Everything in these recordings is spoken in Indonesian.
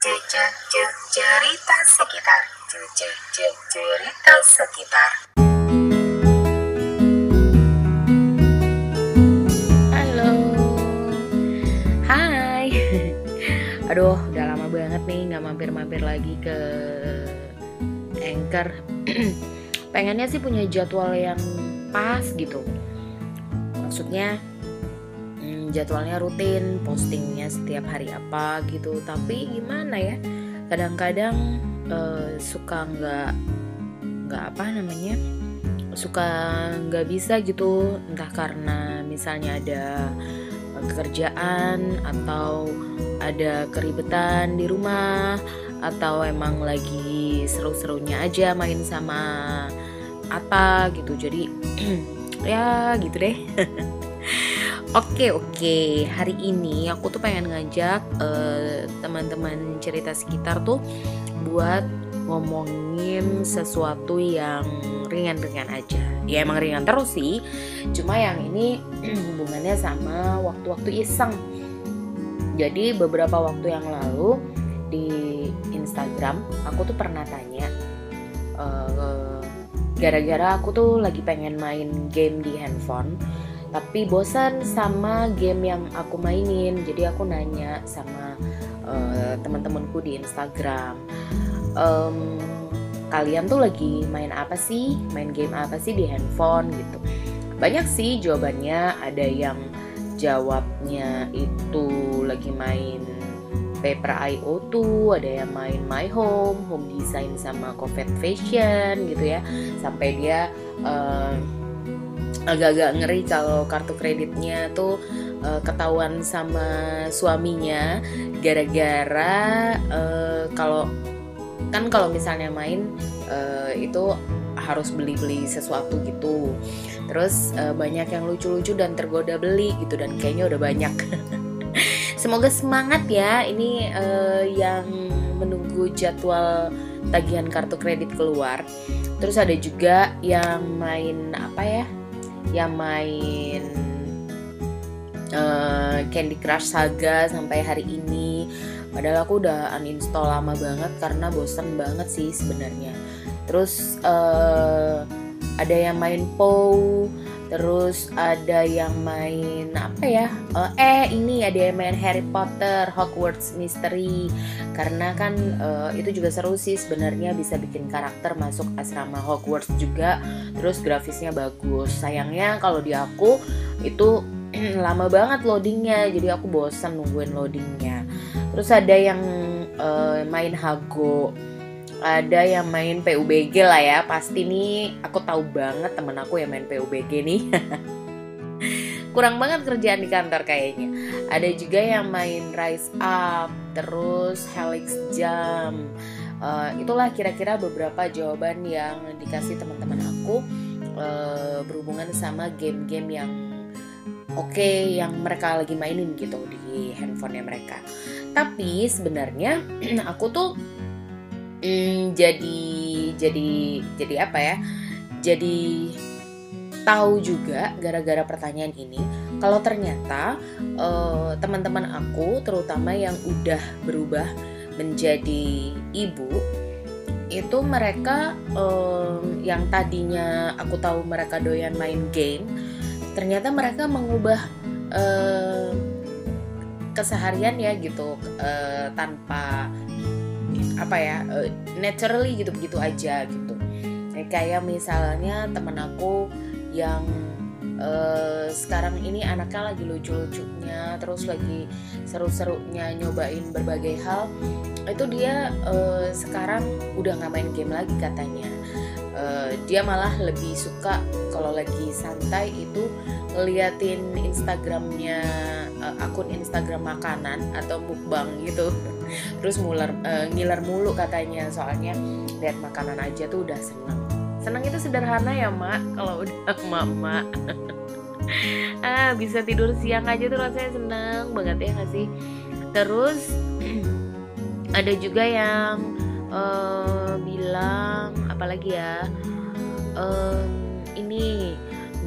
Cerita sekitar. Cerita sekitar. Halo. Hai. Aduh udah lama banget nih nggak mampir-mampir lagi ke Anchor. Pengennya sih punya jadwal yang pas gitu. Maksudnya jadwalnya rutin Postingnya setiap hari apa gitu. Tapi gimana ya Kadang-kadang eh, suka nggak nggak apa namanya suka nggak bisa gitu. Entah karena misalnya ada pekerjaan atau ada keribetan di rumah atau emang lagi seru-serunya aja main sama apa gitu. Jadi ya gitu deh Oke oke. Hari ini aku tuh pengen ngajak eh, teman-teman cerita sekitar tuh buat ngomongin sesuatu yang ringan-ringan aja. Ya emang ringan terus sih. Cuma yang ini hubungannya sama waktu-waktu iseng. Jadi beberapa waktu yang lalu di Instagram aku tuh pernah tanya eh, gara-gara aku tuh lagi pengen main game di handphone tapi bosan sama game yang aku mainin. Jadi aku nanya sama uh, teman-temanku di Instagram um, kalian tuh lagi main apa sih? Main game apa sih di handphone? Gitu. Banyak sih jawabannya. Ada yang jawabnya itu lagi main Paper IO tuh ada yang main My Home, Home Design sama Covet Fashion gitu ya. Sampai dia uh, agak-agak ngeri kalau kartu kreditnya tuh uh, ketahuan sama suaminya gara-gara uh, kalau kan kalau misalnya main uh, itu harus beli-beli sesuatu gitu. Terus uh, banyak yang lucu-lucu dan tergoda beli gitu dan kayaknya udah banyak. Semoga semangat ya ini uh, yang menunggu jadwal tagihan kartu kredit keluar. Terus ada juga yang main apa ya yang main uh, Candy Crush Saga sampai hari ini. Padahal aku udah uninstall lama banget karena bosen banget sih sebenarnya. Terus uh, ada yang main POW terus ada yang main apa ya? Uh, eh ini ada yang main Harry Potter Hogwarts Mystery. Karena kan uh, itu juga seru sih sebenarnya bisa bikin karakter masuk asrama Hogwarts juga. Terus grafisnya bagus. Sayangnya kalau di aku itu lama banget loadingnya. Jadi aku bosan nungguin loadingnya. Terus ada yang uh, main Hago ada yang main PUBG lah ya. Pasti nih aku tahu banget temen aku yang main PUBG nih. Kurang banget kerjaan di kantor kayaknya. Ada juga yang main Rise Up terus Helix Jam. Uh, itulah kira-kira beberapa jawaban yang dikasih teman-teman aku uh, berhubungan sama game-game yang oke okay, yang mereka lagi mainin gitu di handphonenya mereka. Tapi sebenarnya aku tuh hmm, jadi jadi jadi apa ya? Jadi tahu juga gara-gara pertanyaan ini kalau ternyata uh, teman-teman aku terutama yang udah berubah menjadi ibu itu mereka um, yang tadinya aku tahu mereka doyan main game ternyata mereka mengubah uh, keseharian ya gitu uh, tanpa apa ya uh, naturally gitu begitu aja gitu. Kayak misalnya temen aku yang uh, sekarang ini anaknya lagi lucu-lucunya terus lagi seru-serunya nyobain berbagai hal itu dia uh, sekarang udah nggak main game lagi katanya. Uh, dia malah lebih suka kalau lagi santai itu ngeliatin Instagramnya akun Instagram makanan atau mukbang gitu terus muler uh, ngiler mulu katanya. Soalnya lihat makanan aja tuh udah seneng. Seneng itu sederhana ya mak. Kalau udah mama. Ah bisa tidur siang aja tuh rasanya seneng banget ya gak sih? Terus ada juga yang uh, bilang apalagi ya? Um, ini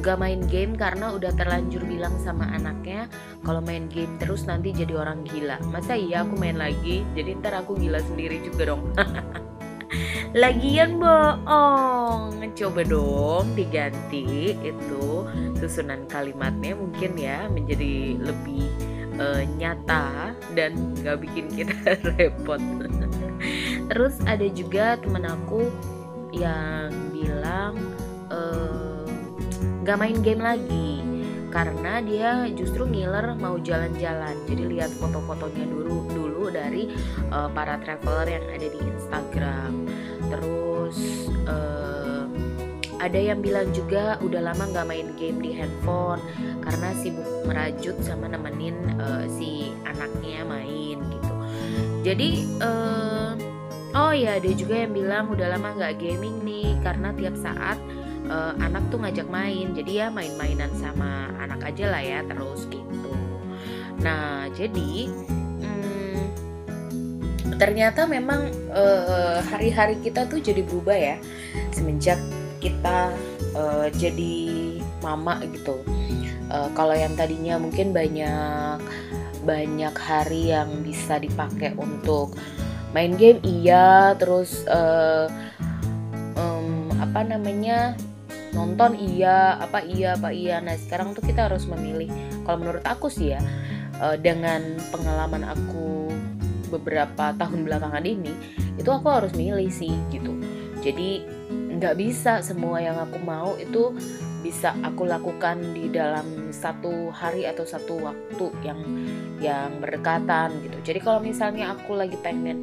gak main game karena udah terlanjur bilang sama anaknya kalau main game terus nanti jadi orang gila. Masa iya aku main lagi? Jadi ntar aku gila sendiri juga dong. Lagian bohong. Coba dong diganti itu susunan kalimatnya mungkin ya menjadi lebih uh, nyata dan gak bikin kita repot. Terus ada juga temen aku yang bilang uh, gak main game lagi. Karena dia justru ngiler mau jalan-jalan. Jadi lihat foto-fotonya dulu dulu dari uh, para traveler yang ada di Instagram. Terus uh, ada yang bilang juga udah lama nggak main game di handphone karena sibuk merajut sama nemenin uh, si anaknya main gitu. Jadi uh, oh ya ada juga yang bilang udah lama nggak gaming nih karena tiap saat anak tuh ngajak main. Jadi ya main-mainan sama anak aja lah ya terus gitu. Nah jadi hmm, ternyata memang uh, hari-hari kita tuh jadi berubah ya. Semenjak kita uh, jadi mama gitu. Uh, kalau yang tadinya mungkin banyak banyak hari yang bisa dipakai untuk main game iya. Terus uh, um, apa namanya nonton iya apa iya apa iya. Nah sekarang tuh kita harus memilih. Kalau menurut aku sih ya uh, dengan pengalaman aku beberapa tahun belakangan ini itu aku harus milih sih gitu. Jadi nggak bisa semua yang aku mau itu bisa aku lakukan di dalam satu hari atau satu waktu yang yang berdekatan gitu. Jadi kalau misalnya aku lagi pengen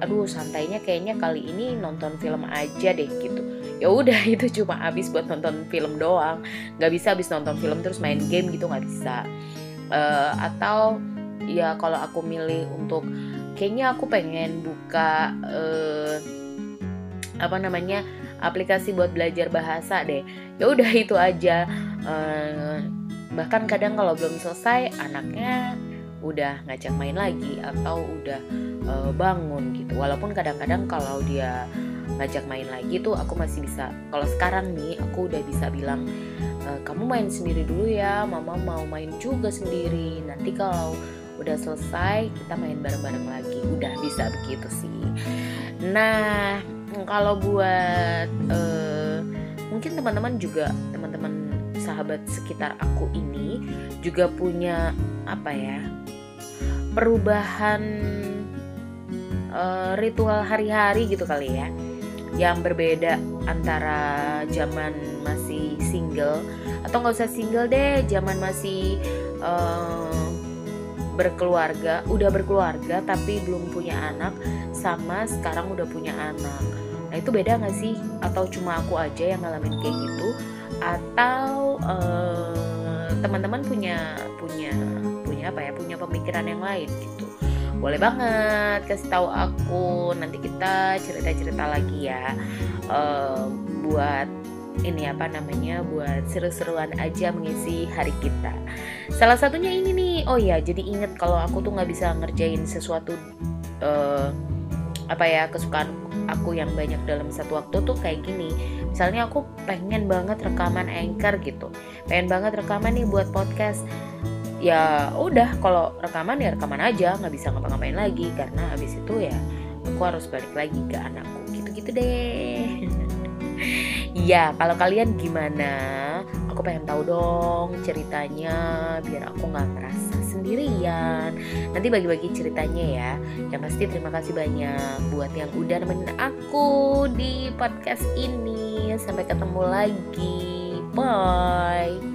aduh santainya kayaknya kali ini nonton film aja deh gitu ya udah itu cuma habis buat nonton film doang. Nggak bisa habis nonton film terus main game gitu nggak bisa. Uh, atau ya kalau aku milih untuk kayaknya aku pengen buka uh, apa namanya aplikasi buat belajar bahasa deh. Ya udah itu aja. Uh, bahkan kadang kalau belum selesai anaknya udah ngajak main lagi atau udah uh, bangun gitu. Walaupun kadang-kadang kalau dia ngajak main lagi tuh aku masih bisa. Kalau sekarang nih aku udah bisa bilang e, kamu main sendiri dulu ya mama mau main juga sendiri. Nanti kalau udah selesai kita main bareng-bareng lagi. Udah bisa begitu sih. Nah kalau buat uh, mungkin teman-teman juga teman-teman sahabat sekitar aku ini juga punya apa ya perubahan uh, ritual hari-hari gitu kali ya yang berbeda antara zaman masih single. Atau nggak usah single deh zaman masih uh, berkeluarga. Udah berkeluarga tapi belum punya anak sama sekarang udah punya anak. Nah itu beda nggak sih? Atau cuma aku aja yang ngalamin kayak gitu? Atau uh, teman-teman punya punya punya apa ya? Punya pemikiran yang lain gitu boleh banget kasih tahu aku. Nanti kita cerita-cerita lagi ya. Uh, buat ini apa namanya buat seru-seruan aja mengisi hari kita. Salah satunya ini nih. Oh ya jadi inget kalau aku tuh nggak bisa ngerjain sesuatu uh, apa ya kesukaan aku yang banyak dalam satu waktu tuh kayak gini. Misalnya aku pengen banget rekaman anchor gitu. Pengen banget rekaman nih buat podcast ya udah kalau rekaman ya rekaman aja nggak bisa ngapa-ngapain lagi karena abis itu ya aku harus balik lagi ke anakku. Gitu-gitu deh. Ya kalau kalian gimana? Aku pengen tahu dong ceritanya biar aku nggak merasa sendirian. Nanti bagi-bagi ceritanya ya. Yang pasti terima kasih banyak buat yang udah nemenin aku di podcast ini. Sampai ketemu lagi. Bye